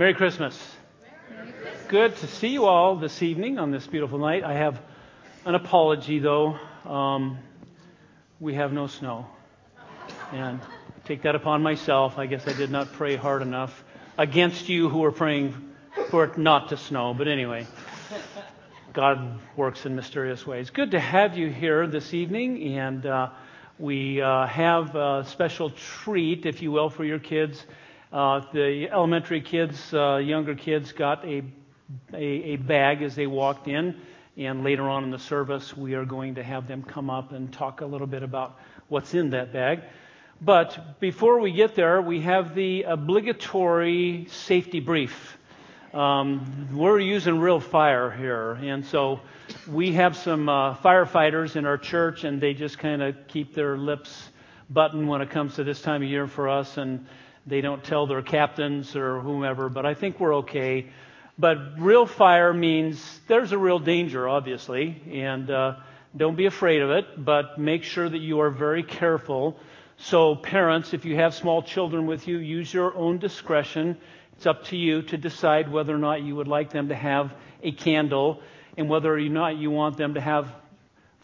Merry Christmas. Good to see you all this evening on this beautiful night. I have an apology, though. Um, we have no snow. And take that upon myself. I guess I did not pray hard enough against you who are praying for it not to snow. But anyway, God works in mysterious ways. Good to have you here this evening. And uh, we uh, have a special treat, if you will, for your kids. Uh, the elementary kids, uh, younger kids, got a, a, a bag as they walked in. And later on in the service, we are going to have them come up and talk a little bit about what's in that bag. But before we get there, we have the obligatory safety brief. Um, we're using real fire here, and so we have some uh, firefighters in our church, and they just kind of keep their lips buttoned when it comes to this time of year for us, and they don't tell their captains or whomever. But I think we're okay. But real fire means there's a real danger, obviously, and uh, don't be afraid of it, but make sure that you are very careful. So, parents, if you have small children with you, use your own discretion. It's up to you to decide whether or not you would like them to have a candle and whether or not you want them to have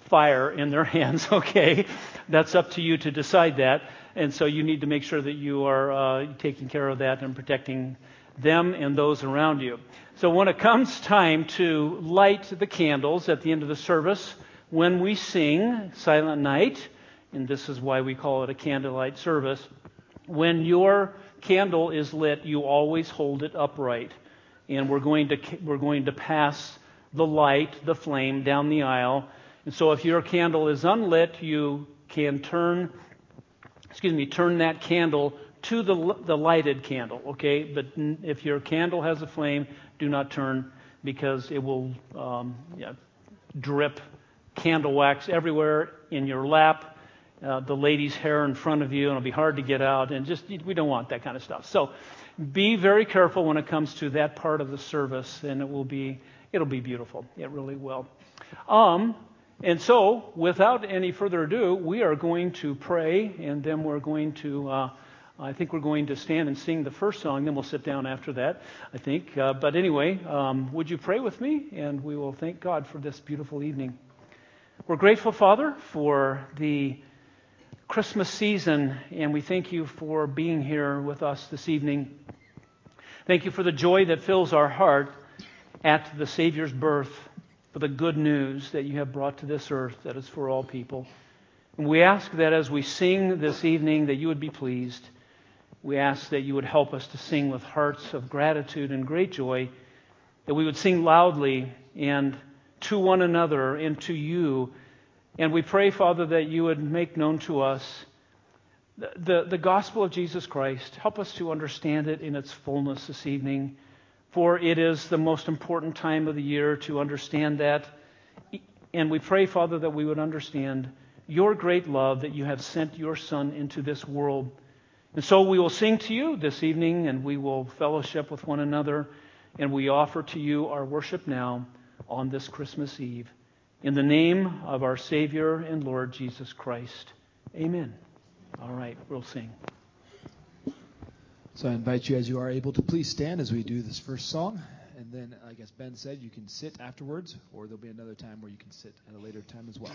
fire in their hands, okay? That's up to you to decide that. And so you need to make sure that you are uh, taking care of that and protecting them and those around you. So when it comes time to light the candles at the end of the service, when we sing Silent Night, and this is why we call it a candlelight service, when your candle is lit, you always hold it upright. And we're going to, we're going to pass the light, the flame, down the aisle. And so if your candle is unlit, you can turn, excuse me, turn that candle to the, the lighted candle, okay? But if your candle has a flame, do not turn because it will um, yeah, drip candle wax everywhere in your lap, uh, the lady's hair in front of you, and it'll be hard to get out. And just, we don't want that kind of stuff. So be very careful when it comes to that part of the service, and it will be, it'll be beautiful. It really will. Um, and so, without any further ado, we are going to pray, and then we're going to. Uh, I think we're going to stand and sing the first song, then we'll sit down after that, I think. Uh, but anyway, um, would you pray with me? And we will thank God for this beautiful evening. We're grateful, Father, for the Christmas season, and we thank you for being here with us this evening. Thank you for the joy that fills our heart at the Savior's birth, for the good news that you have brought to this earth that is for all people. And we ask that as we sing this evening, that you would be pleased we ask that you would help us to sing with hearts of gratitude and great joy, that we would sing loudly and to one another and to you. And we pray, Father, that you would make known to us the, the, the, gospel of Jesus Christ. Help us to understand it in its fullness this evening, for it is the most important time of the year to understand that. And we pray, Father, that we would understand your great love that you have sent your Son into this world and so we will sing to you this evening and we will fellowship with one another and we offer to you our worship now on this Christmas Eve. In the name of our Savior and Lord Jesus Christ. Amen. All right, we'll sing. So I invite you, as you are able, to please stand as we do this first song. And then, like as Ben said, you can sit afterwards, or there'll be another time where you can sit at a later time as well.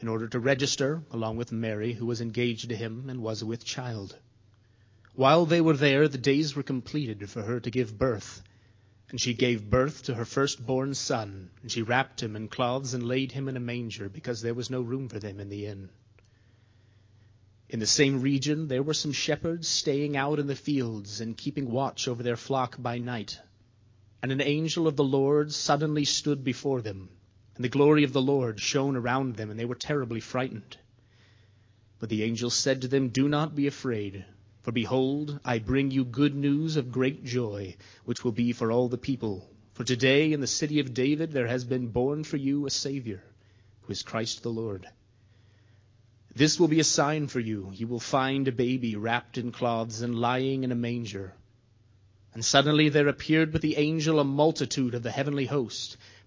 in order to register, along with Mary, who was engaged to him and was with child. While they were there, the days were completed for her to give birth. And she gave birth to her firstborn son, and she wrapped him in cloths and laid him in a manger, because there was no room for them in the inn. In the same region there were some shepherds staying out in the fields and keeping watch over their flock by night. And an angel of the Lord suddenly stood before them, and the glory of the Lord shone around them, and they were terribly frightened. But the angel said to them, Do not be afraid. For behold, I bring you good news of great joy, which will be for all the people. For today in the city of David there has been born for you a Savior, who is Christ the Lord. This will be a sign for you. You will find a baby wrapped in cloths and lying in a manger. And suddenly there appeared with the angel a multitude of the heavenly host,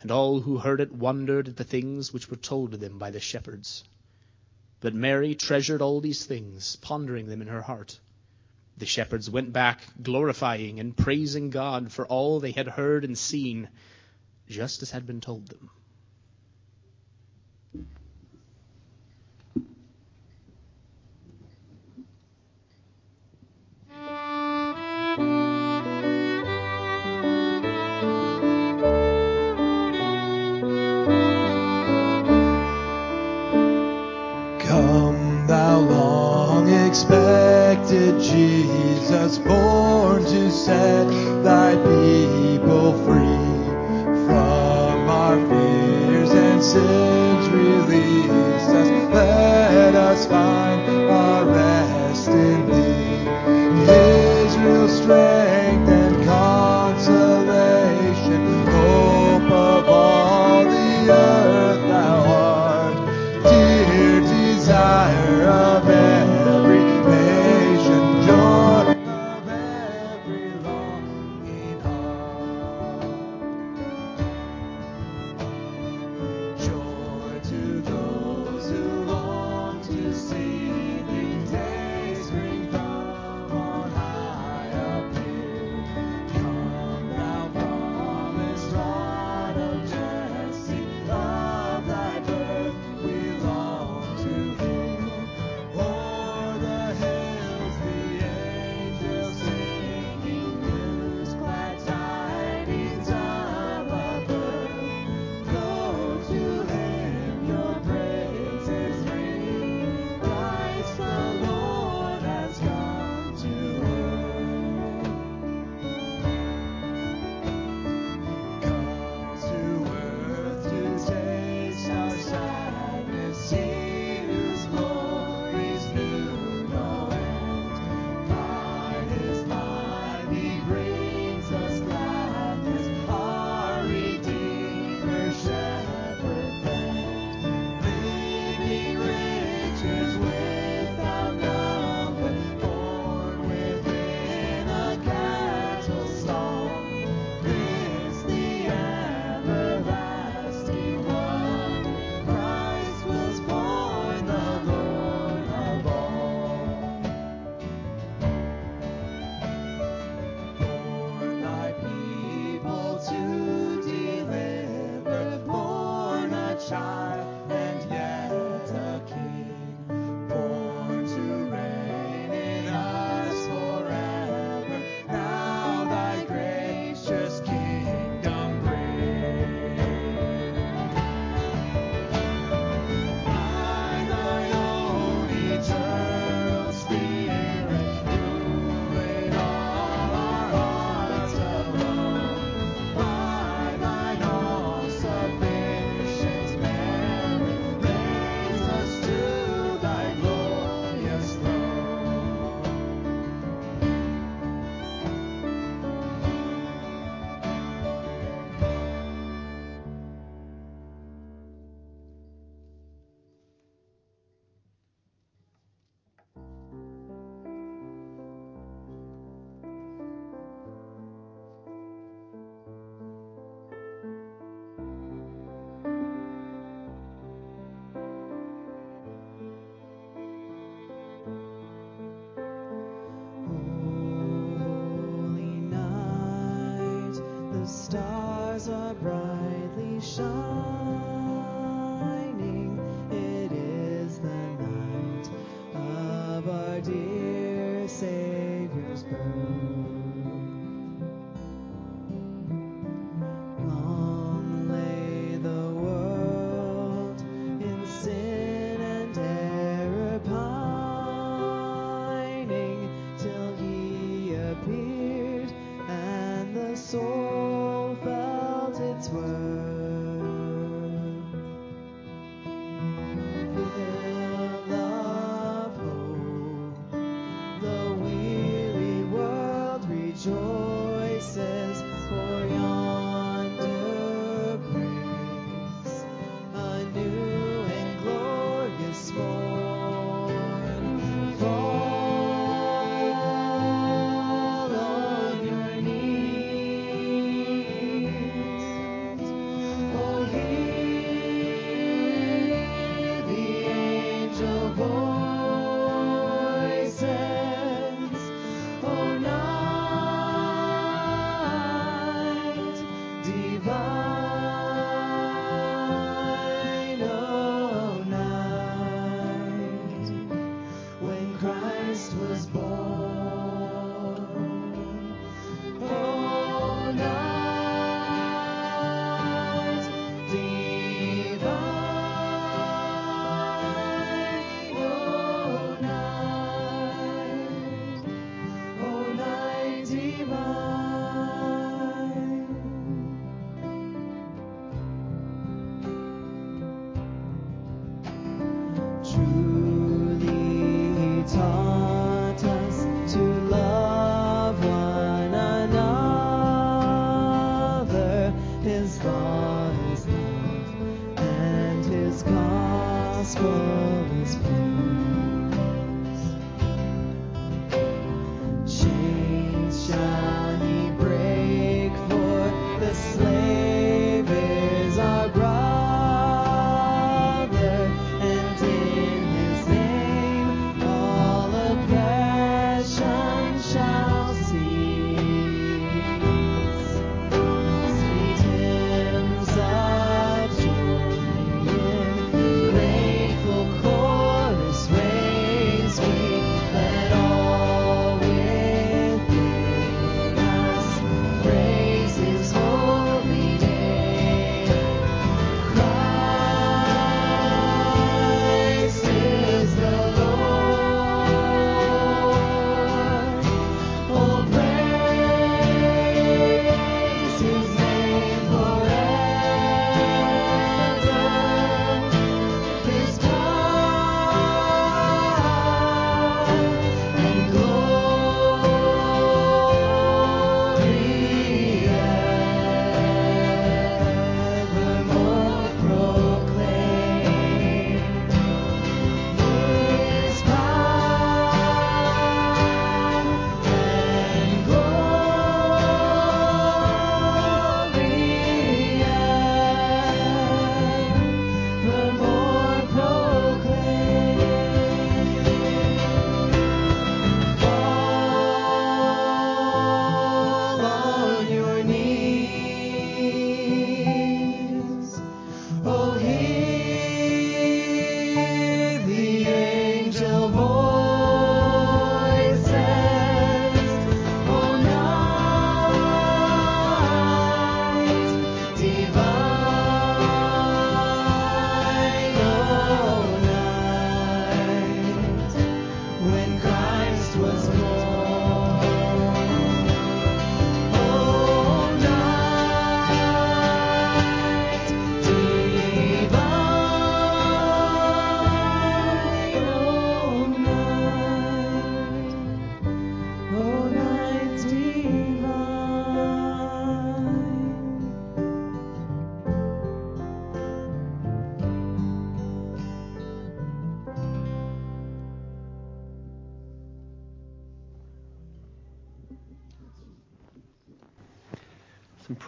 And all who heard it wondered at the things which were told to them by the shepherds. But Mary treasured all these things, pondering them in her heart. The shepherds went back, glorifying and praising God for all they had heard and seen, just as had been told them. Jesus born to set thy people free from our fears and sins release us. Let us find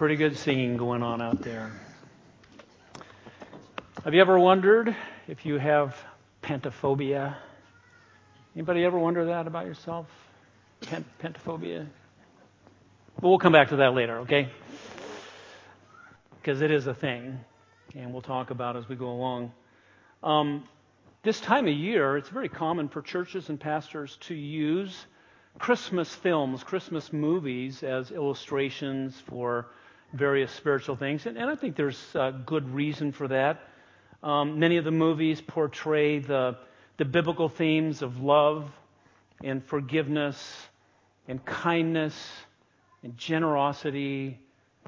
pretty good singing going on out there. Have you ever wondered if you have pantophobia? Anybody ever wonder that about yourself? Pent- pantophobia? But we'll come back to that later, okay? Because it is a thing, and we'll talk about as we go along. Um, this time of year, it's very common for churches and pastors to use Christmas films, Christmas movies as illustrations for various spiritual things. And, and I think there's a good reason for that. Um, many of the movies portray the, the biblical themes of love and forgiveness and kindness and generosity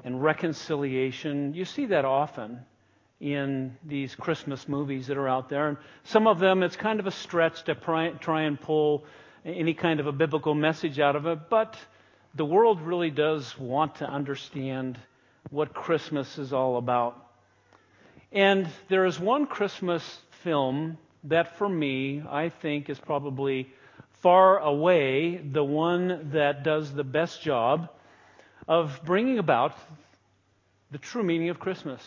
and reconciliation. You see that often in these Christmas movies that are out there. And some of them, it's kind of a stretch to try and pull any kind of a biblical message out of it, but the world really does want to understand what Christmas is all about. And there is one Christmas film that for me, I think is probably far away the one that does the best job of bringing about the true meaning of Christmas.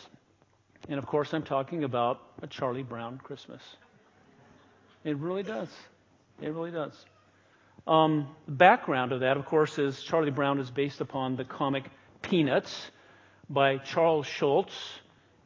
And of course, I'm talking about a Charlie Brown Christmas. It really does. It really does. Um, the background of that, of course, is Charlie Brown is based upon the comic Peanuts by Charles Schulz.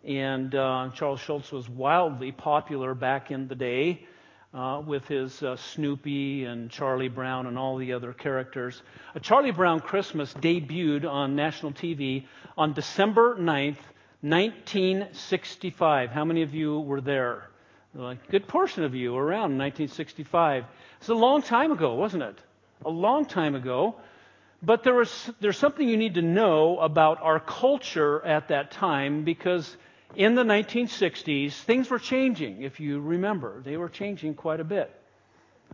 And uh, Charles Schulz was wildly popular back in the day uh, with his uh, Snoopy and Charlie Brown and all the other characters. A Charlie Brown Christmas debuted on national TV on December 9th, 1965. How many of you were there? A good portion of you around 1965. It's a long time ago, wasn't it? A long time ago. But there was, there's something you need to know about our culture at that time because in the 1960s, things were changing, if you remember. They were changing quite a bit.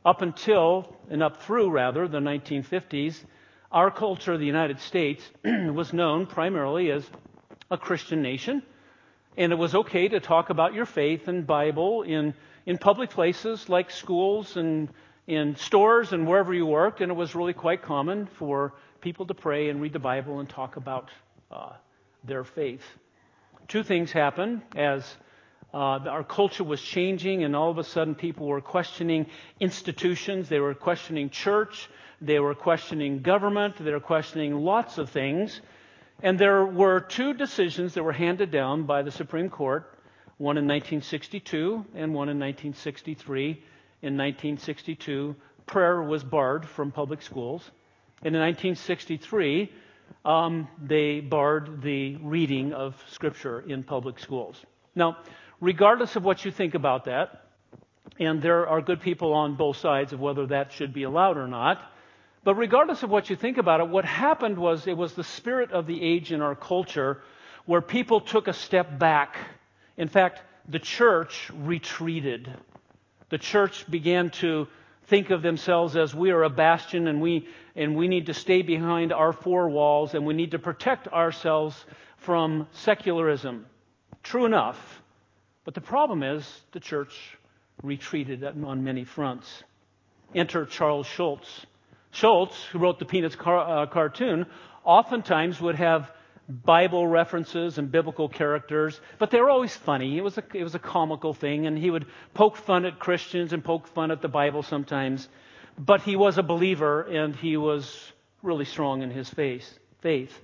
Up until, and up through rather, the 1950s, our culture, of the United States, was known primarily as a Christian nation. And it was okay to talk about your faith and Bible in, in public places like schools and in stores and wherever you worked. And it was really quite common for people to pray and read the Bible and talk about uh, their faith two things happened as uh, our culture was changing, and all of a sudden people were questioning institutions, they were questioning church, they were questioning government, they were questioning lots of things. And there were two decisions that were handed down by the Supreme Court one in 1962 and one in 1963. In 1962, prayer was barred from public schools. And in 1963, um, they barred the reading of Scripture in public schools. Now, regardless of what you think about that, and there are good people on both sides of whether that should be allowed or not, but regardless of what you think about it, what happened was it was the spirit of the age in our culture where people took a step back. In fact, the church retreated. The church began to think of themselves as we are a bastion and we, and we need to stay behind our four walls and we need to protect ourselves from secularism. True enough. But the problem is the church retreated on many fronts. Enter Charles Schulz. Schulz, who wrote the Peanuts car, uh, cartoon, oftentimes would have Bible references and biblical characters, but they were always funny. It was a, it was a comical thing, and he would poke fun at Christians and poke fun at the Bible sometimes. But he was a believer, and he was really strong in his faith. faith.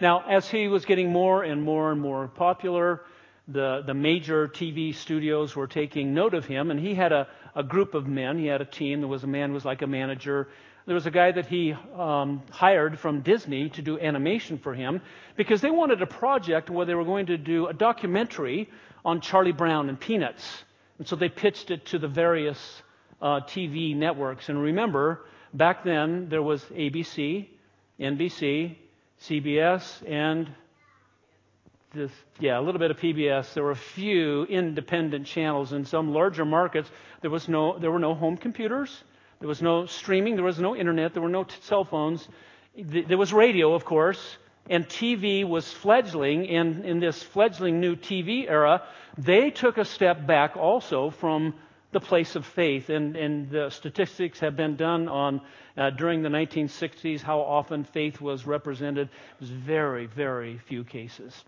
Now, as he was getting more and more and more popular, the, the major TV studios were taking note of him, and he had a, a group of men. He had a team. There was a man who was like a manager there was a guy that he um, hired from Disney to do animation for him because they wanted a project where they were going to do a documentary on Charlie Brown and Peanuts. And so they pitched it to the various uh, TV networks. And remember, back then there was ABC, NBC, CBS, and this, yeah, a little bit of PBS. There were a few independent channels in some larger markets. There was no, there were no home computers. There was no streaming, there was no internet, there were no t- cell phones. There was radio, of course, and TV was fledgling. And in this fledgling new TV era, they took a step back also from the place of faith. And, and the statistics have been done on uh, during the 1960s how often faith was represented. It was very, very few cases.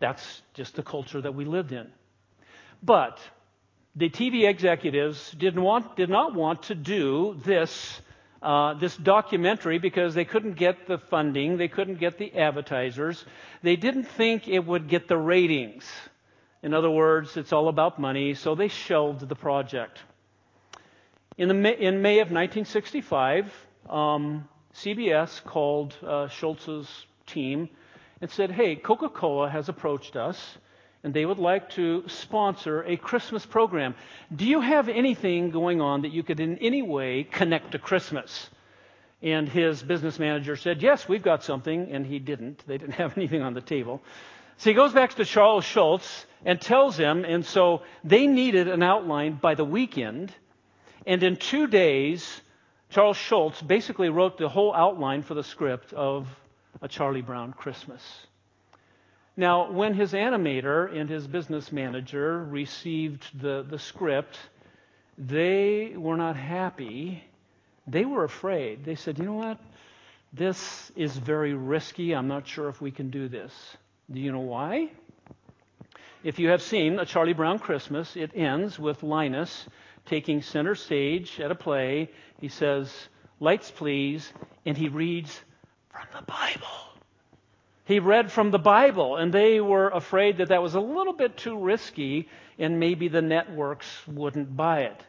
That's just the culture that we lived in. But the TV executives didn't want, did not want to do this, uh, this documentary because they couldn't get the funding, they couldn't get the advertisers, they didn't think it would get the ratings. In other words, it's all about money, so they shelved the project. In, the, in May of 1965, um, CBS called uh, Schulz's team and said, Hey, Coca Cola has approached us and they would like to sponsor a Christmas program. Do you have anything going on that you could in any way connect to Christmas? And his business manager said, Yes, we've got something. And he didn't. They didn't have anything on the table. So he goes back to Charles Schulz and tells him, and so they needed an outline by the weekend. And in two days, Charles Schulz basically wrote the whole outline for the script of A Charlie Brown Christmas. Now, when his animator and his business manager received the, the script, they were not happy. They were afraid. They said, you know what? This is very risky. I'm not sure if we can do this. Do you know why? If you have seen A Charlie Brown Christmas, it ends with Linus taking center stage at a play. He says, Lights, please, and he reads from the Bible. He read from the Bible, and they were afraid that that was a little bit too risky, and maybe the networks wouldn't buy it.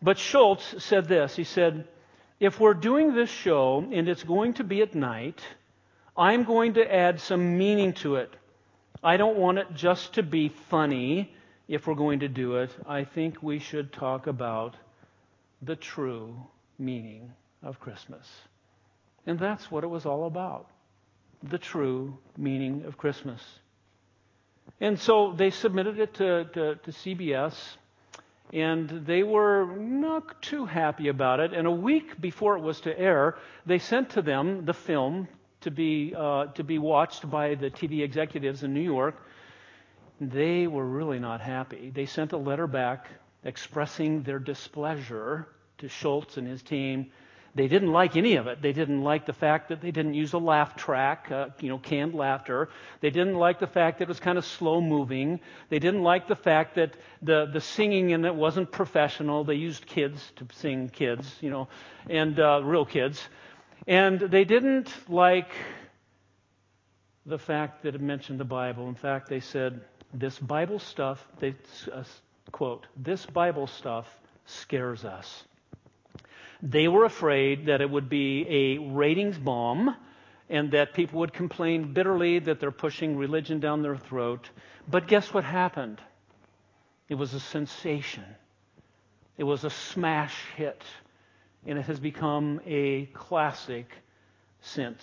But Schulz said this He said, If we're doing this show and it's going to be at night, I'm going to add some meaning to it. I don't want it just to be funny if we're going to do it. I think we should talk about the true meaning of Christmas. And that's what it was all about the true meaning of Christmas. And so they submitted it to, to, to, CBS, and they were not too happy about it. And a week before it was to air, they sent to them the film to be, uh, to be watched by the TV executives in New York. They were really not happy. They sent a letter back expressing their displeasure to Schulz and his team. They didn't like any of it. They didn't like the fact that they didn't use a laugh track, uh, you know, canned laughter. They didn't like the fact that it was kind of slow moving. They didn't like the fact that the, the singing in it wasn't professional. They used kids to sing kids, you know, and uh, real kids. And they didn't like the fact that it mentioned the Bible. In fact, they said, this Bible stuff, they uh, quote, this Bible stuff scares us. They were afraid that it would be a ratings bomb and that people would complain bitterly that they're pushing religion down their throat. But guess what happened? It was a sensation. It was a smash hit and it has become a classic since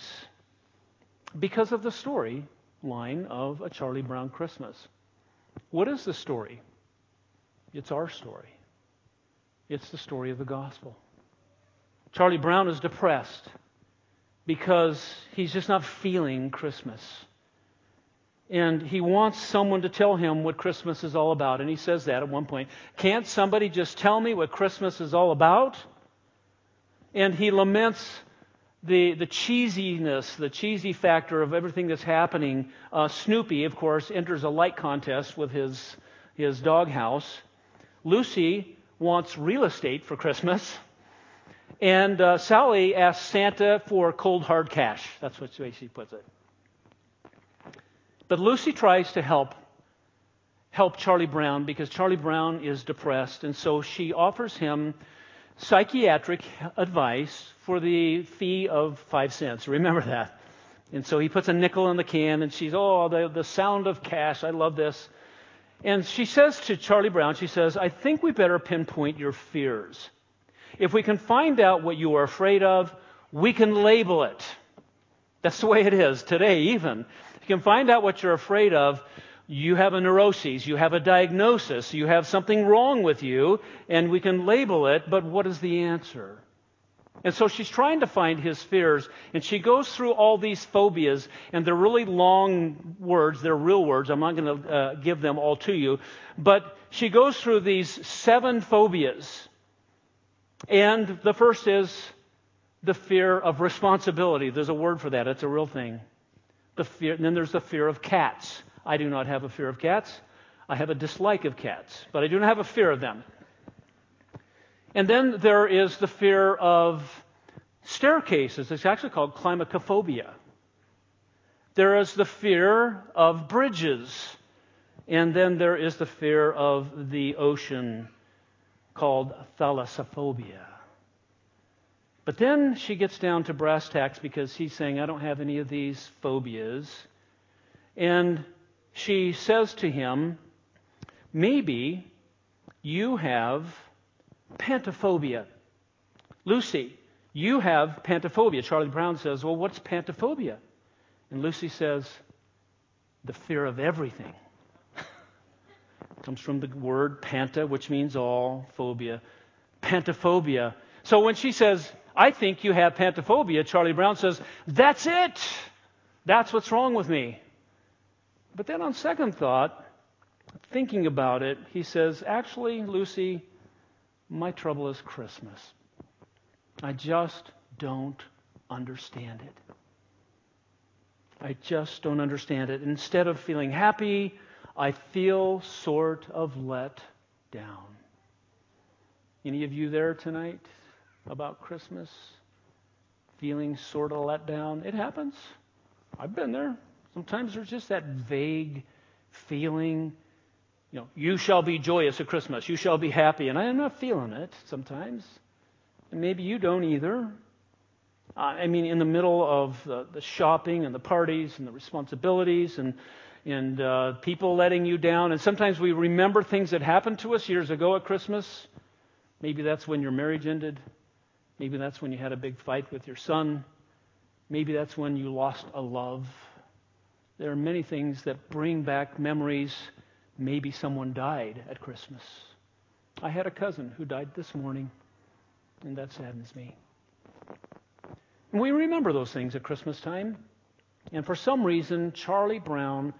because of the story line of a Charlie Brown Christmas. What is the story? It's our story. It's the story of the gospel. Charlie Brown is depressed because he's just not feeling Christmas. And he wants someone to tell him what Christmas is all about. And he says that at one point. Can't somebody just tell me what Christmas is all about? and he laments the, the cheesiness, the cheesy factor of everything that's happening. Uh, Snoopy, of course, enters a light contest with his, his doghouse. Lucy wants real estate for Christmas. And uh, Sally asks Santa for cold hard cash. That's what she puts it. But Lucy tries to help help Charlie Brown because Charlie Brown is depressed, and so she offers him psychiatric advice for the fee of five cents. Remember that. And so he puts a nickel in the can, and she's, oh, the, the sound of cash. I love this. And she says to Charlie Brown, she says, I think we better pinpoint your fears. If we can find out what you are afraid of, we can label it. That's the way it is today, even. If you can find out what you're afraid of, you have a neuroses, you have a diagnosis, you have something wrong with you, and we can label it, but what is the answer? And so she's trying to find his fears, and she goes through all these phobias, and they're really long words, they're real words. I'm not going to uh, give them all to you, but she goes through these seven phobias. And the first is the fear of responsibility. There's a word for that, it's a real thing. The fear, and then there's the fear of cats. I do not have a fear of cats. I have a dislike of cats, but I do not have a fear of them. And then there is the fear of staircases. It's actually called climacophobia. There is the fear of bridges. And then there is the fear of the ocean called thalassophobia. But then she gets down to brass tacks because he's saying, I don't have any of these phobias. And she says to him, Maybe you have pantophobia. Lucy, you have pantophobia. Charlie Brown says, Well, what's pantophobia? And Lucy says, The fear of everything. Comes from the word panta, which means all, phobia. Pantophobia. So when she says, I think you have pantophobia, Charlie Brown says, That's it. That's what's wrong with me. But then on second thought, thinking about it, he says, Actually, Lucy, my trouble is Christmas. I just don't understand it. I just don't understand it. Instead of feeling happy, I feel sort of let down. Any of you there tonight about Christmas? Feeling sort of let down? It happens. I've been there. Sometimes there's just that vague feeling, you know, you shall be joyous at Christmas, you shall be happy, and I am not feeling it sometimes. And maybe you don't either. I mean, in the middle of the, the, shopping and the parties and the responsibilities and and uh, people letting you down, and sometimes we remember things that happened to us years ago at Christmas. Maybe that's when your marriage ended. Maybe that's when you had a big fight with your son. Maybe that's when you lost a love. There are many things that bring back memories. Maybe someone died at Christmas. I had a cousin who died this morning, and that saddens me. And we remember those things at Christmas time. And for some reason, Charlie Brown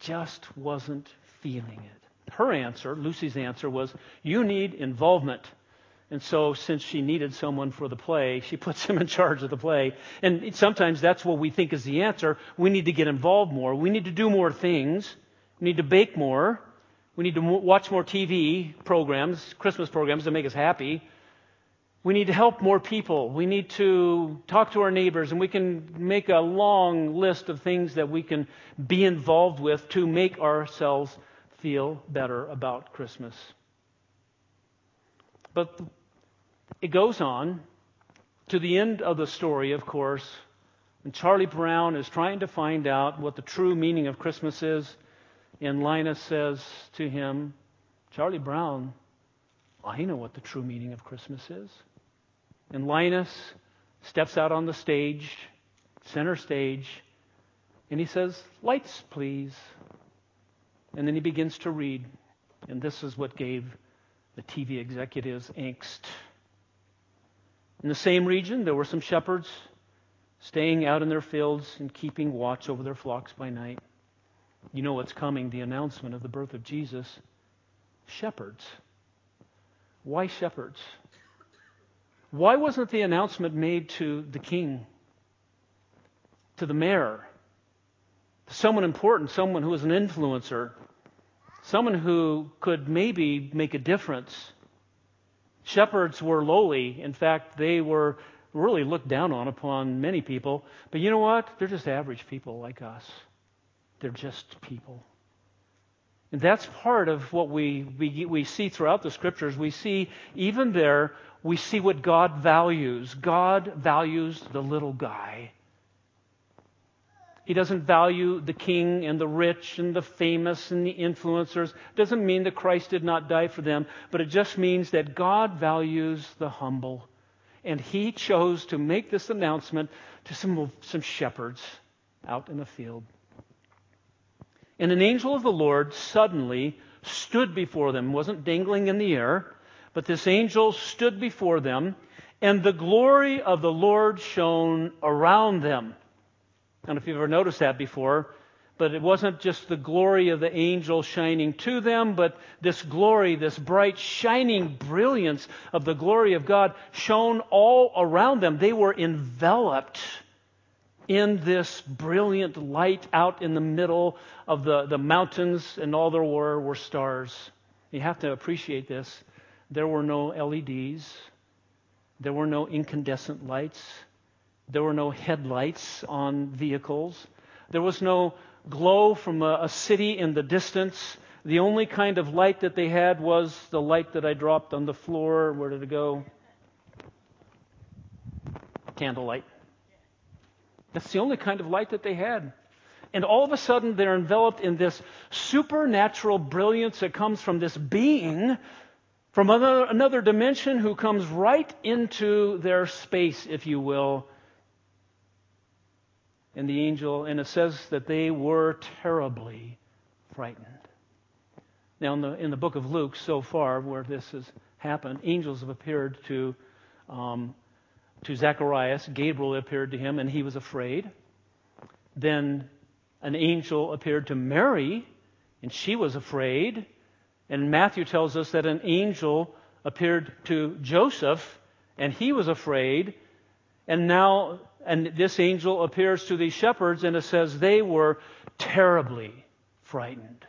just wasn't feeling it. Her answer, Lucy's answer, was, You need involvement. And so, since she needed someone for the play, she puts him in charge of the play. And sometimes that's what we think is the answer. We need to get involved more. We need to do more things. We need to bake more. We need to watch more TV programs, Christmas programs that make us happy. We need to help more people. We need to talk to our neighbors, and we can make a long list of things that we can be involved with to make ourselves feel better about Christmas. But it goes on to the end of the story, of course, and Charlie Brown is trying to find out what the true meaning of Christmas is. And Linus says to him, Charlie Brown, I know what the true meaning of Christmas is. And Linus steps out on the stage, center stage, and he says, Lights, please. And then he begins to read. And this is what gave the TV executives angst. In the same region, there were some shepherds staying out in their fields and keeping watch over their flocks by night. You know what's coming the announcement of the birth of Jesus. Shepherds. Why shepherds? Why wasn't the announcement made to the king, to the mayor, to someone important, someone who was an influencer, someone who could maybe make a difference? Shepherds were lowly. In fact, they were really looked down on upon many people. But you know what? They're just average people like us. They're just people. And that's part of what we, we, we see throughout the scriptures. We see, even there, we see what God values. God values the little guy. He doesn't value the king and the rich and the famous and the influencers. Doesn't mean that Christ did not die for them, but it just means that God values the humble. And he chose to make this announcement to some, some shepherds out in the field. And an angel of the Lord suddenly stood before them, wasn't dangling in the air, but this angel stood before them, and the glory of the Lord shone around them. I don't know if you've ever noticed that before, but it wasn't just the glory of the angel shining to them, but this glory, this bright, shining brilliance of the glory of God shone all around them. They were enveloped in this brilliant light out in the middle of the, the mountains, and all there were were stars. You have to appreciate this. There were no LEDs, there were no incandescent lights. There were no headlights on vehicles. There was no glow from a, a, city in the distance. The only kind of light that they had was the light that I dropped on the floor. Where did it go? Candlelight. That's the only kind of light that they had. And all of a sudden, they're enveloped in this supernatural brilliance that comes from this being from another, another dimension who comes right into their space, if you will, and the angel, and it says that they were terribly frightened. Now, in the, in the book of Luke, so far, where this has happened, angels have appeared to, um, to Zacharias. Gabriel appeared to him, and he was afraid. Then an angel appeared to Mary, and she was afraid. And Matthew tells us that an angel appeared to Joseph, and he was afraid. And now, and this angel appears to these shepherds, and it says they were terribly frightened.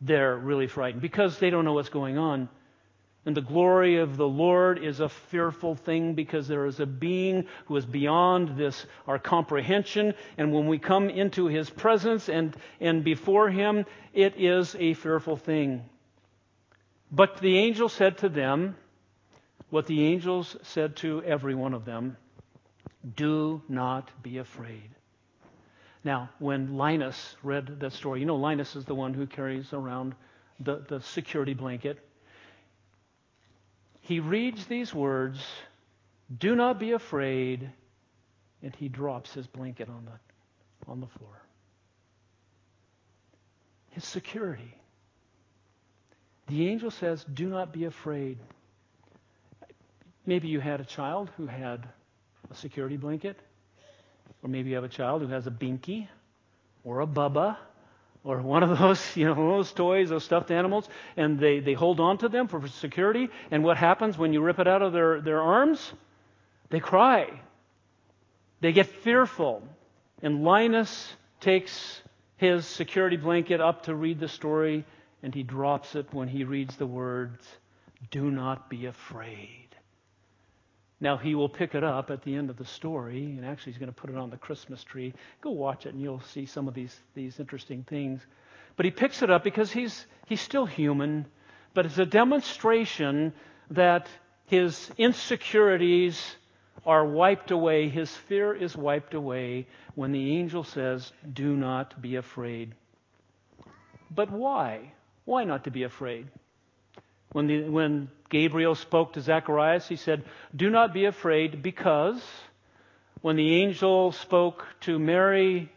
They're really frightened because they don't know what's going on. And the glory of the Lord is a fearful thing because there is a being who is beyond this, our comprehension. And when we come into his presence and, and before him, it is a fearful thing. But the angel said to them what the angels said to every one of them do not be afraid. Now, when Linus read that story, you know, Linus is the one who carries around the, the security blanket he reads these words, Do not be afraid, and he drops his blanket on the, on the floor. His security. The angel says, Do not be afraid. Maybe you had a child who had a security blanket, or maybe you have a child who has a binky or a bubba or one of those, you know, those toys, those stuffed animals, and they, they hold on to them for security. And what happens when you rip it out of their, their arms? They cry. They get fearful. And Linus takes his security blanket up to read the story, and he drops it when he reads the words, Do not be afraid. Now, he will pick it up at the end of the story, and actually, he's going to put it on the Christmas tree. Go watch it, and you'll see some of these, these interesting things. But he picks it up because he's, he's still human, but it's a demonstration that his insecurities are wiped away, his fear is wiped away when the angel says, Do not be afraid. But why? Why not to be afraid? When, the, when Gabriel spoke to Zacharias, he said, Do not be afraid, because when the angel spoke to Mary,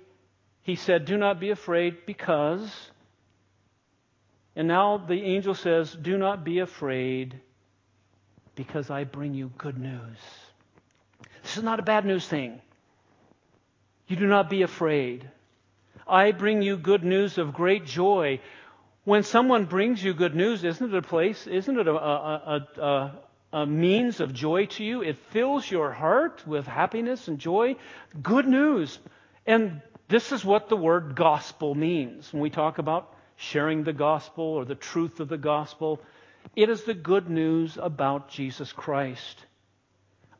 he said, Do not be afraid, because. And now the angel says, Do not be afraid, because I bring you good news. This is not a bad news thing. You do not be afraid. I bring you good news of great joy, when someone brings you good news, isn't it a place, isn't it a, a, a, a, means of joy to you? It fills your heart with happiness and joy. Good news. And this is what the word gospel means. When we talk about sharing the gospel or the truth of the gospel, it is the good news about Jesus Christ.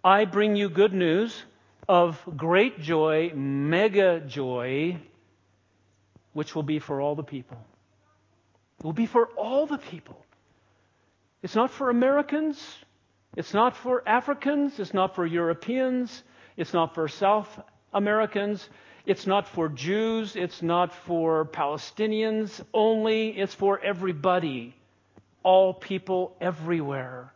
I bring you good news of great joy, mega joy, which will be for all the people. It will be for all the people. It's not for Americans. It's not for Africans. It's not for Europeans. It's not for South Americans. It's not for Jews. It's not for Palestinians only. It's for everybody. All people everywhere.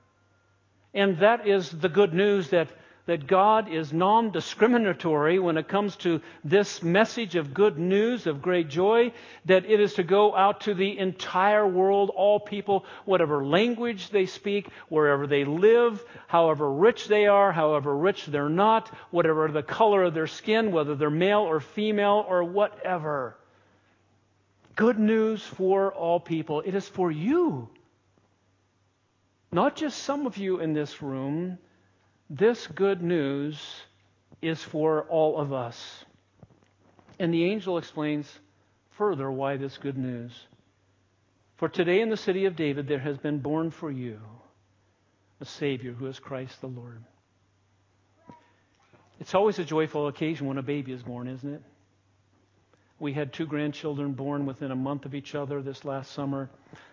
And that is the good news that that God is non discriminatory when it comes to this message of good news, of great joy, that it is to go out to the entire world, all people, whatever language they speak, wherever they live, however rich they are, however rich they're not, whatever the color of their skin, whether they're male or female or whatever. Good news for all people. It is for you. Not just some of you in this room this good news is for all of us. And the angel explains further why this good news. For today in the city of David there has been born for you a Savior who is Christ the Lord. It's always a joyful occasion when a baby is born, isn't it? We had two grandchildren born within a month of each other this last summer.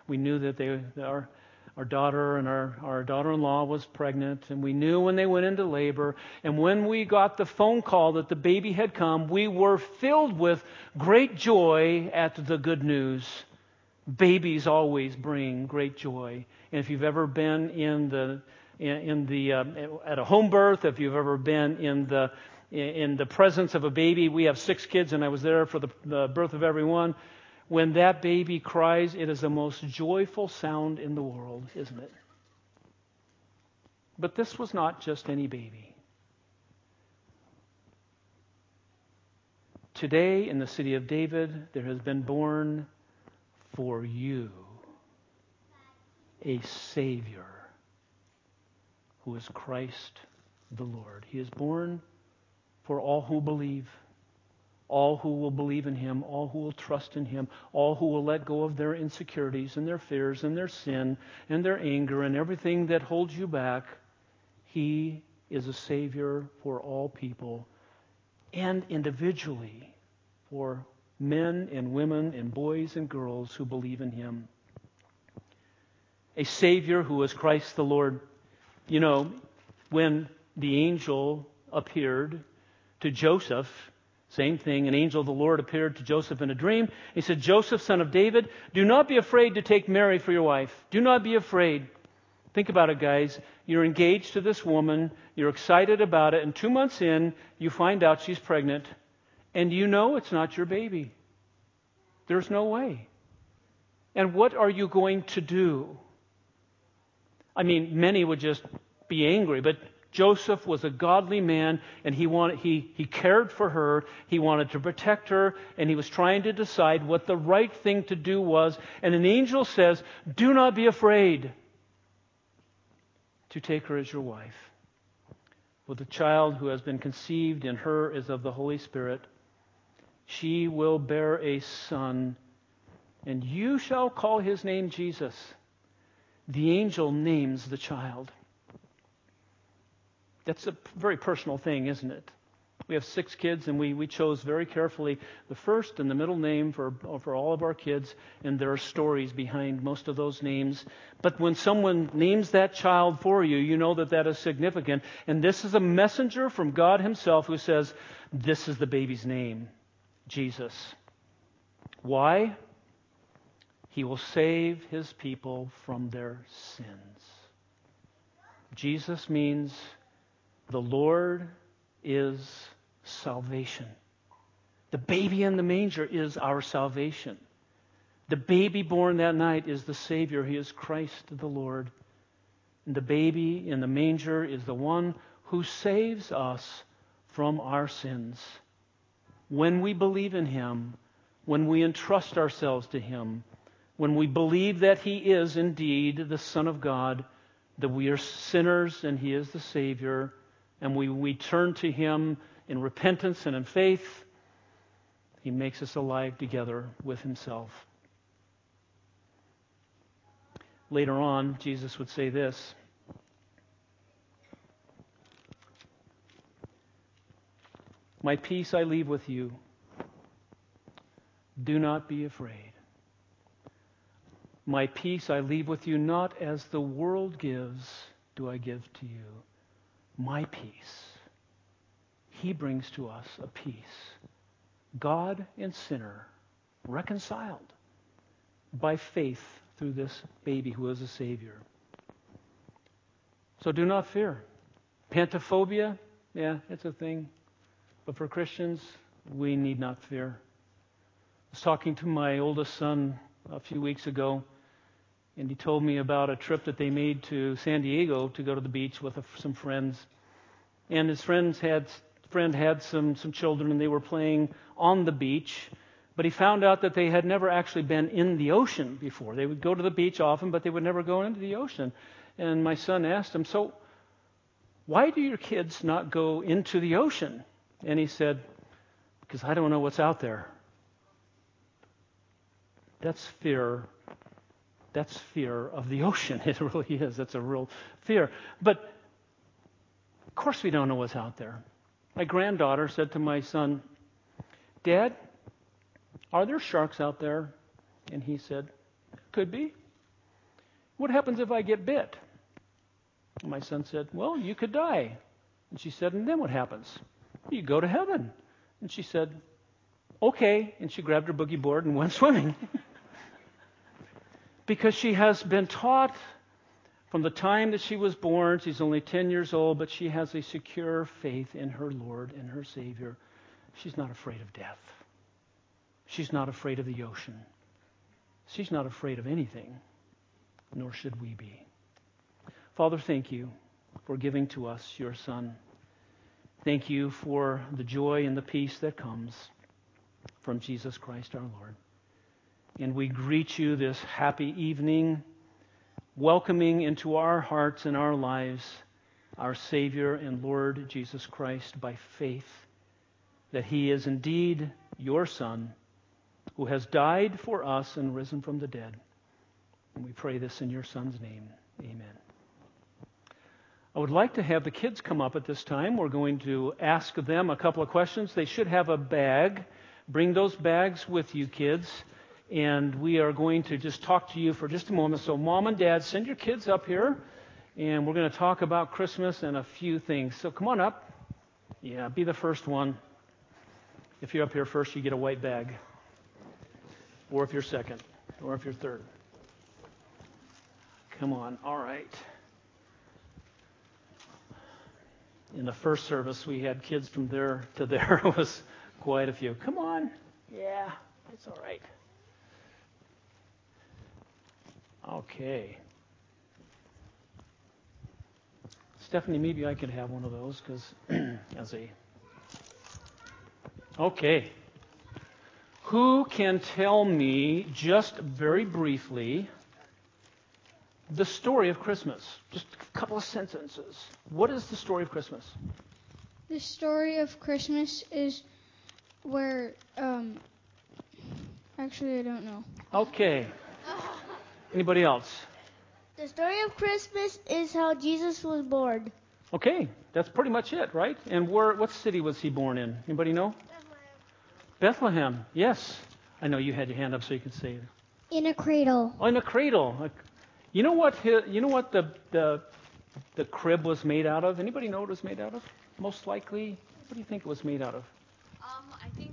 We knew that they, our, our daughter and our, our daughter in law was pregnant, and we knew when they went into labor. And when we got the phone call that the baby had come, we were filled with great joy at the good news. Babies always bring great joy. And if you've ever been in the in the uh, at a home birth, if you've ever been in the in the presence of a baby, we have six kids, and I was there for the, the birth of every one. When that baby cries, it is the most joyful sound in the world, isn't it? But this was not just any baby. Today, in the city of David, there has been born for you a Savior who is Christ the Lord. He is born for all who believe, all who will believe in Him, all who will trust in Him, all who will let go of their insecurities and their fears and their sin and their anger and everything that holds you back. He is a Savior for all people and individually for men and women and boys and girls who believe in him. A Savior who is Christ the Lord. You know, when the angel appeared to Joseph, same thing, an angel of the Lord appeared to Joseph in a dream. He said, Joseph, son of David, do not be afraid to take Mary for your wife. Do not be afraid. Think about it, guys. You're engaged to this woman, you're excited about it, and two months in, you find out she's pregnant, and you know it's not your baby. There's no way. And what are you going to do? I mean, many would just be angry, but Joseph was a godly man and he wanted he he cared for her, he wanted to protect her, and he was trying to decide what the right thing to do was. And an angel says, "Do not be afraid to take her as your wife. For the child who has been conceived in her is of the Holy Spirit. She will bear a son, and you shall call his name Jesus. The angel names the child. That's a very personal thing, isn't it? We have six kids, and we, we chose very carefully the first and the middle name for, for all of our kids, and there are stories behind most of those names. But when someone names that child for you, you know that that is significant. And this is a messenger from God Himself who says, This is the baby's name, Jesus. Why? He will save His people from their sins. Jesus means the Lord is salvation. The baby in the manger is our salvation. The baby born that night is the Savior. He is Christ the Lord. And the baby in the manger is the one who saves us from our sins. When we believe in Him, when we entrust ourselves to Him, when we believe that He is indeed the Son of God, that we are sinners and He is the Savior, and we, we turn to Him in repentance and in faith, He makes us alive together with Himself. Later on, Jesus would say this. My peace I leave with you. Do not be afraid. My peace I leave with you, not as the world gives, do I give to you. My peace he brings to us a peace. God and sinner reconciled by faith through this baby who is a Savior. So do not fear. Pantophobia, yeah, it's a thing. But for Christians, we need not fear. I was talking to my oldest son a few weeks ago, and he told me about a trip that they made to San Diego to go to the beach with some friends. And his friends had friend had some, some children and they were playing on the beach, but he found out that they had never actually been in the ocean before. They would go to the beach often, but they would never go into the ocean. And my son asked him, So, why do your kids not go into the ocean? And he said, Because I don't know what's out there. That's fear. That's fear of the ocean. It really is. That's a real fear. But of course, we don't know what's out there. My granddaughter said to my son, Dad, are there sharks out there? And he said, Could be. What happens if I get bit? And my son said, Well, you could die. And she said, And then what happens? You go to heaven. And she said, Okay. And she grabbed her boogie board and went swimming. Because she has been taught from the time that she was born, she's only 10 years old, but she has a secure faith in her Lord and her Savior. She's not afraid of death. She's not afraid of the ocean. She's not afraid of anything, nor should we be. Father, thank you for giving to us your Son. Thank you for the joy and the peace that comes. from Jesus Christ our Lord. And we greet you this happy evening, welcoming into our hearts and our lives our Savior and Lord Jesus Christ by faith that He is indeed your Son who has died for us and risen from the dead. And we pray this in your Son's name. Amen. I would like to have the kids come up at this time. We're going to ask them a couple of questions. They should have a bag. Bring those bags with you, kids. And we are going to just talk to you for just a moment. So, mom and dad, send your kids up here. And we're going to talk about Christmas and a few things. So, come on up. Yeah, be the first one. If you're up here first, you get a white bag. Or if you're second. Or if you're third. Come on. All right. In the first service, we had kids from there to there. it was quite a few. Come on. Yeah, it's all right. Okay. Stephanie, maybe I could have one of those because as a. Okay. Who can tell me just very briefly the story of Christmas? Just a couple of sentences. What is the story of Christmas? The story of Christmas is where, um, actually, I don't know. Okay. Anybody else? The story of Christmas is how Jesus was born. Okay, that's pretty much it, right? And where, what city was he born in? Anybody know? Bethlehem. Bethlehem. Yes. I know you had your hand up so you could say it. In a cradle. Oh, in a cradle. You know what? You know what the the the crib was made out of? Anybody know what it was made out of? Most likely, what do you think it was made out of?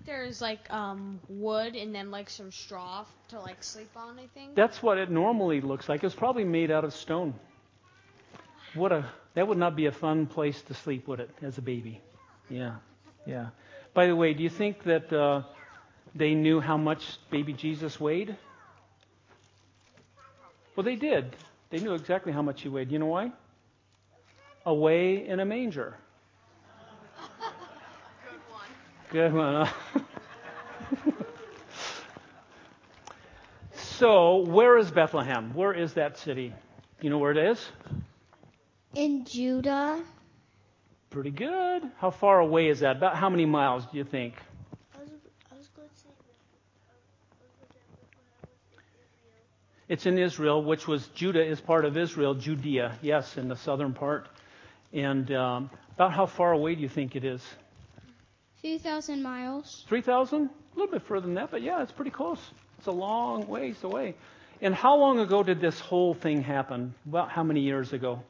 There's like um wood and then like some straw to like sleep on. I think. That's what it normally looks like. It was probably made out of stone. What a that would not be a fun place to sleep, would it, as a baby? Yeah, yeah. By the way, do you think that uh, they knew how much baby Jesus weighed? Well, they did. They knew exactly how much he weighed. You know why? Away in a manger. Good one. Huh? so, where is Bethlehem? Where is that city? You know where it is? In Judah. Pretty good. How far away is that? About how many miles do you think? I was going to say, it's in Israel, which was Judah is part of Israel, Judea, yes, in the southern part. And um, about how far away do you think it is? A few thousand miles. 3,000? A little bit further than that, but yeah, it's pretty close. It's a long ways away. And how long ago did this whole thing happen? About how many years ago?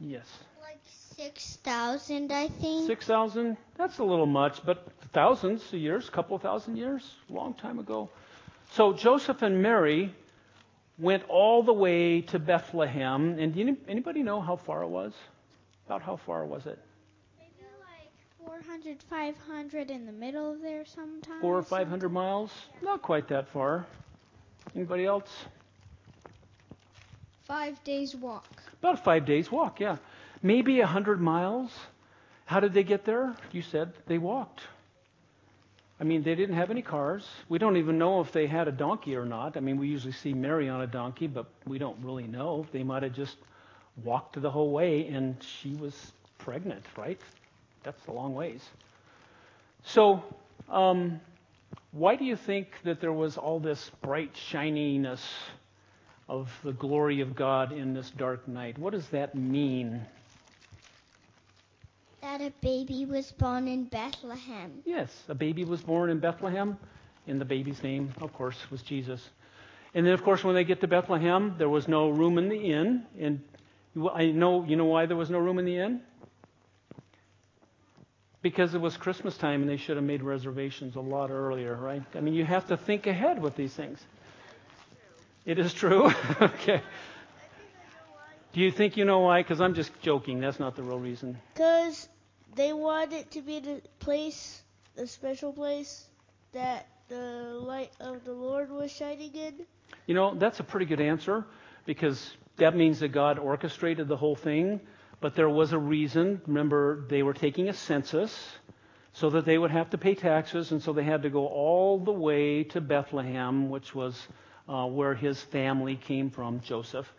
Yes. Like 6,000, I think. 6,000? That's a little much, but thousands of years, a couple of thousand years, long time ago. So Joseph and Mary went all the way to Bethlehem. And anybody know how far it was? About how far was it? Maybe 400, 500 in the middle of there sometime. Four or 500 miles? Not quite that far. Anybody else? Five days walk. About five days walk, yeah. Maybe a hundred miles. How did they get there? You said they walked. I mean, they didn't have any cars. We don't even know if they had a donkey or not. I mean, we usually see Mary on a donkey, but we don't really know. They might have just walked the whole way and she was pregnant, right? That's a long ways. So, um, why do you think that there was all this bright shininess of the glory of God in this dark night? What does that mean? That a baby was born in Bethlehem. Yes, a baby was born in Bethlehem, and the baby's name, of course, was Jesus. And then, of course, when they get to Bethlehem, there was no room in the inn. And I know, you know why there was no room in the inn? Because it was Christmas time and they should have made reservations a lot earlier, right? I mean, you have to think ahead with these things. It is true? okay. Do you think you know why? Because I'm just joking. That's not the real reason. Because they want it to be the place, the special place that the light of the Lord was shining in. You know, that's a pretty good answer because that means that God orchestrated the whole thing. But there was a reason. Remember, they were taking a census. so that they would have to pay taxes, and so they had to go all the way to Bethlehem, which was uh, where his family came from, Joseph.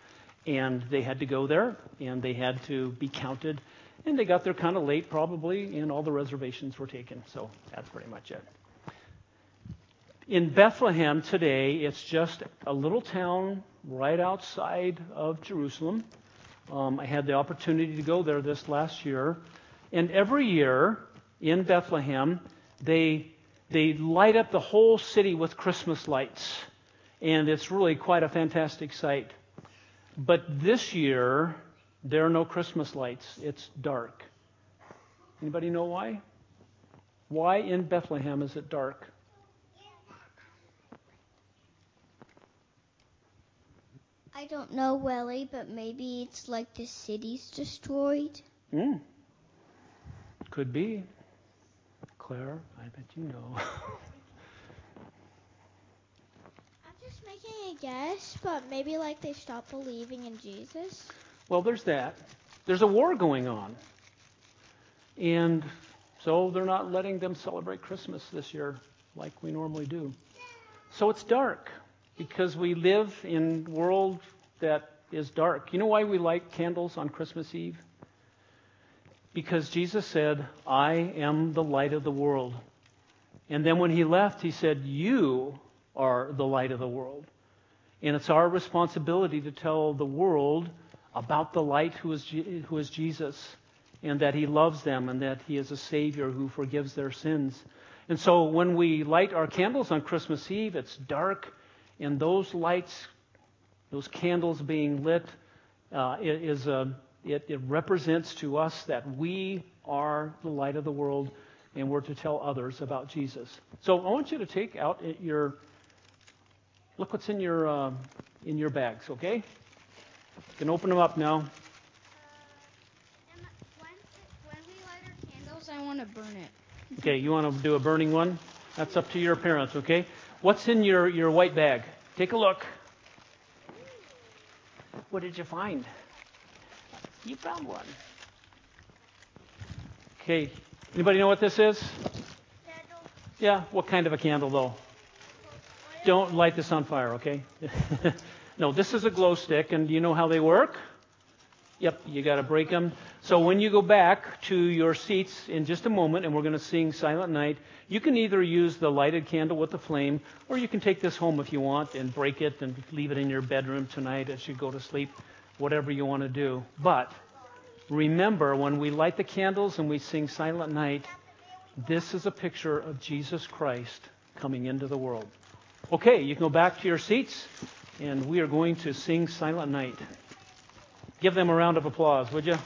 And they had to go there, and they had to be counted. And they got there kind of late, probably, and all the reservations were taken. So that's pretty much it. In Bethlehem today, it's just a little town right outside of Jerusalem. Um, I had the opportunity to go there this last year. And every year in Bethlehem, they, they light up the whole city with Christmas lights. And it's really quite a fantastic sight. But this year, there are no Christmas lights. It's dark. Anybody know why? Why in Bethlehem is it dark? I don't know, Welly, but maybe it's like the city's destroyed. Hmm. Could be. Claire, I bet you know. I'm just making a guess, but maybe like they stopped believing in Jesus. well, there's that. There's a war going on. And so they're not letting them celebrate Christmas this year like we normally do. So it's dark because we live in a world that is dark. You know why we light candles on Christmas Eve? Because Jesus said, I am the light of the world. And then when he left, he said, You are the light of the world. And it's our responsibility to tell the world about the light who is, who is Jesus and that he loves them and that he is a Savior who forgives their sins. And so when we light our candles on Christmas Eve, it's dark, and those lights, those candles being lit, uh, it, is a, it, it represents to us that we are the light of the world and we're to tell others about Jesus. So I want you to take out your, look what's in your, uh, in your bags, okay? You can open them up now. When, when we light our candles, I want to burn it. Okay, you want to do a burning one? That's up to your parents, okay? What's in your, your white bag? Take a look. What did you find? You found one. Okay, anybody know what this is? Candle. Yeah, what kind of a candle though? Don't light this on fire, okay? no, this is a glow stick, and do you know how they work? Yep, you got to break them. So when you go back to your seats in just a moment, and we're going to sing Silent Night, you can either use the lighted candle with the flame, or you can take this home if you want and break it and leave it in your bedroom tonight as you go to sleep, whatever you want to do. But remember, when we light the candles and we sing Silent Night, this is a picture of Jesus Christ coming into the world. Okay, you can go back to your seats, and we are going to sing Silent Night. Give them a round of applause, would you?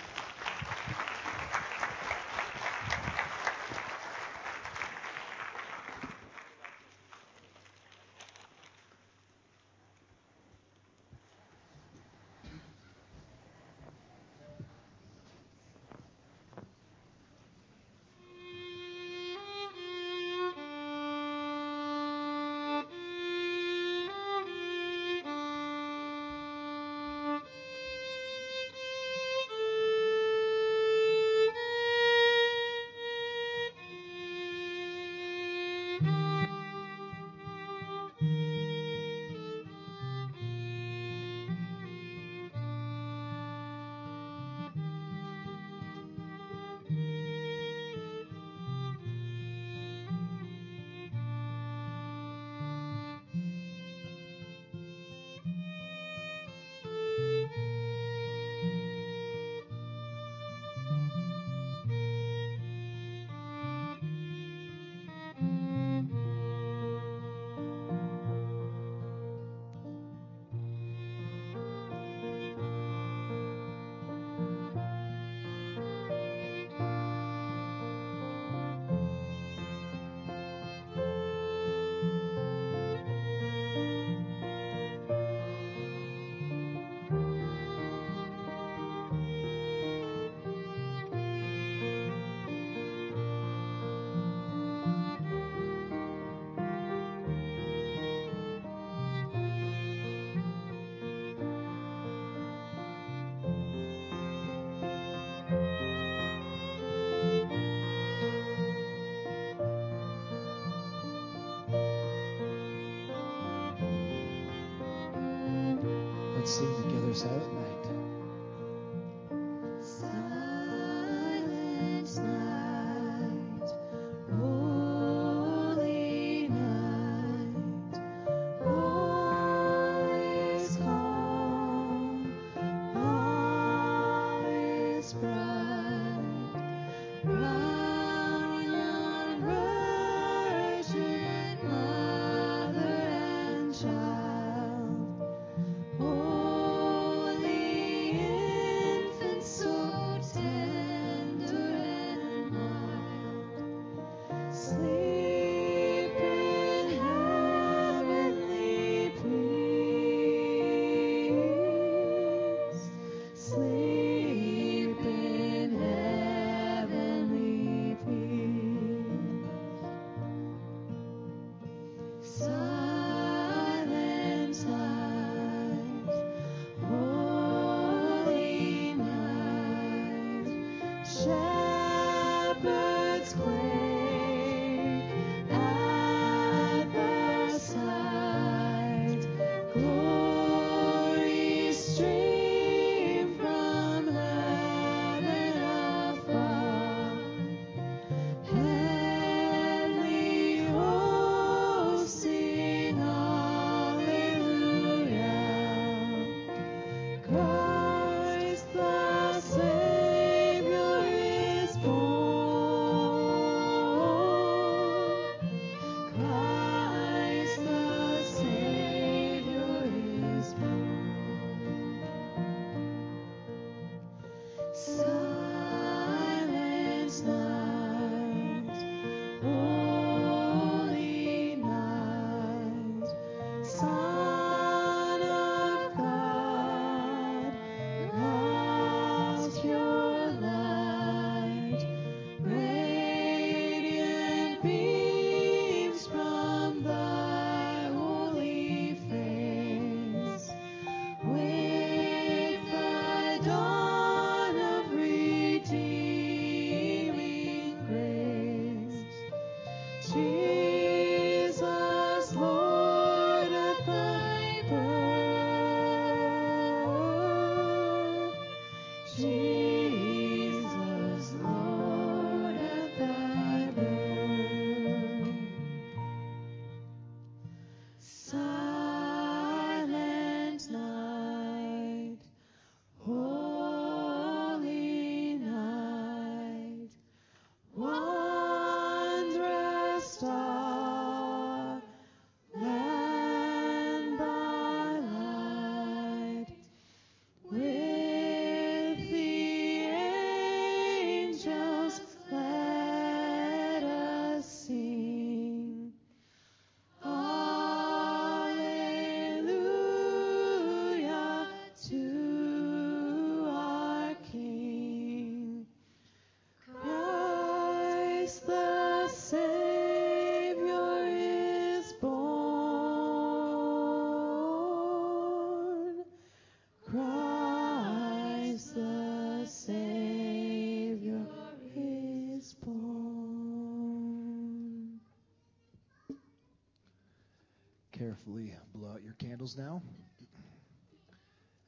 carefully blow out your candles now.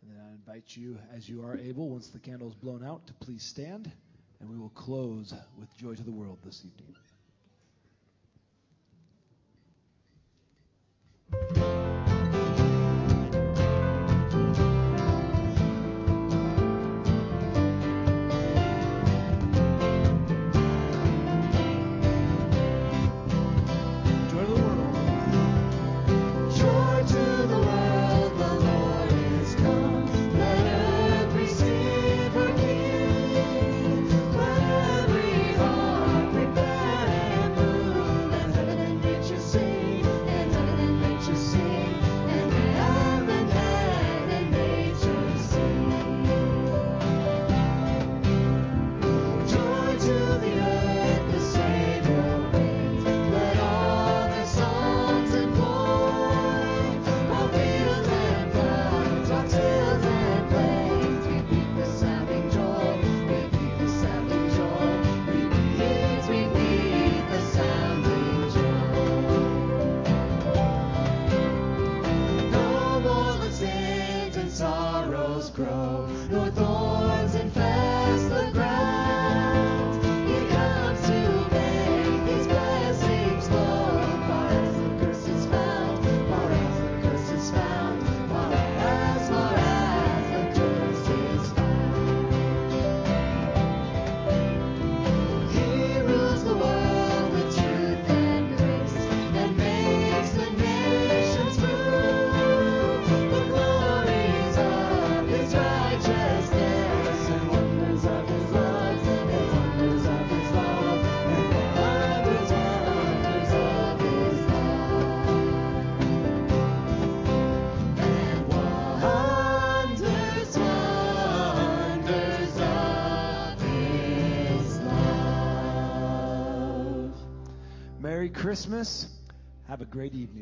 And then I invite you, as you are able, once the candle is blown out, to please stand, and we will close with Joy to the World this evening. Christmas. Have a great evening.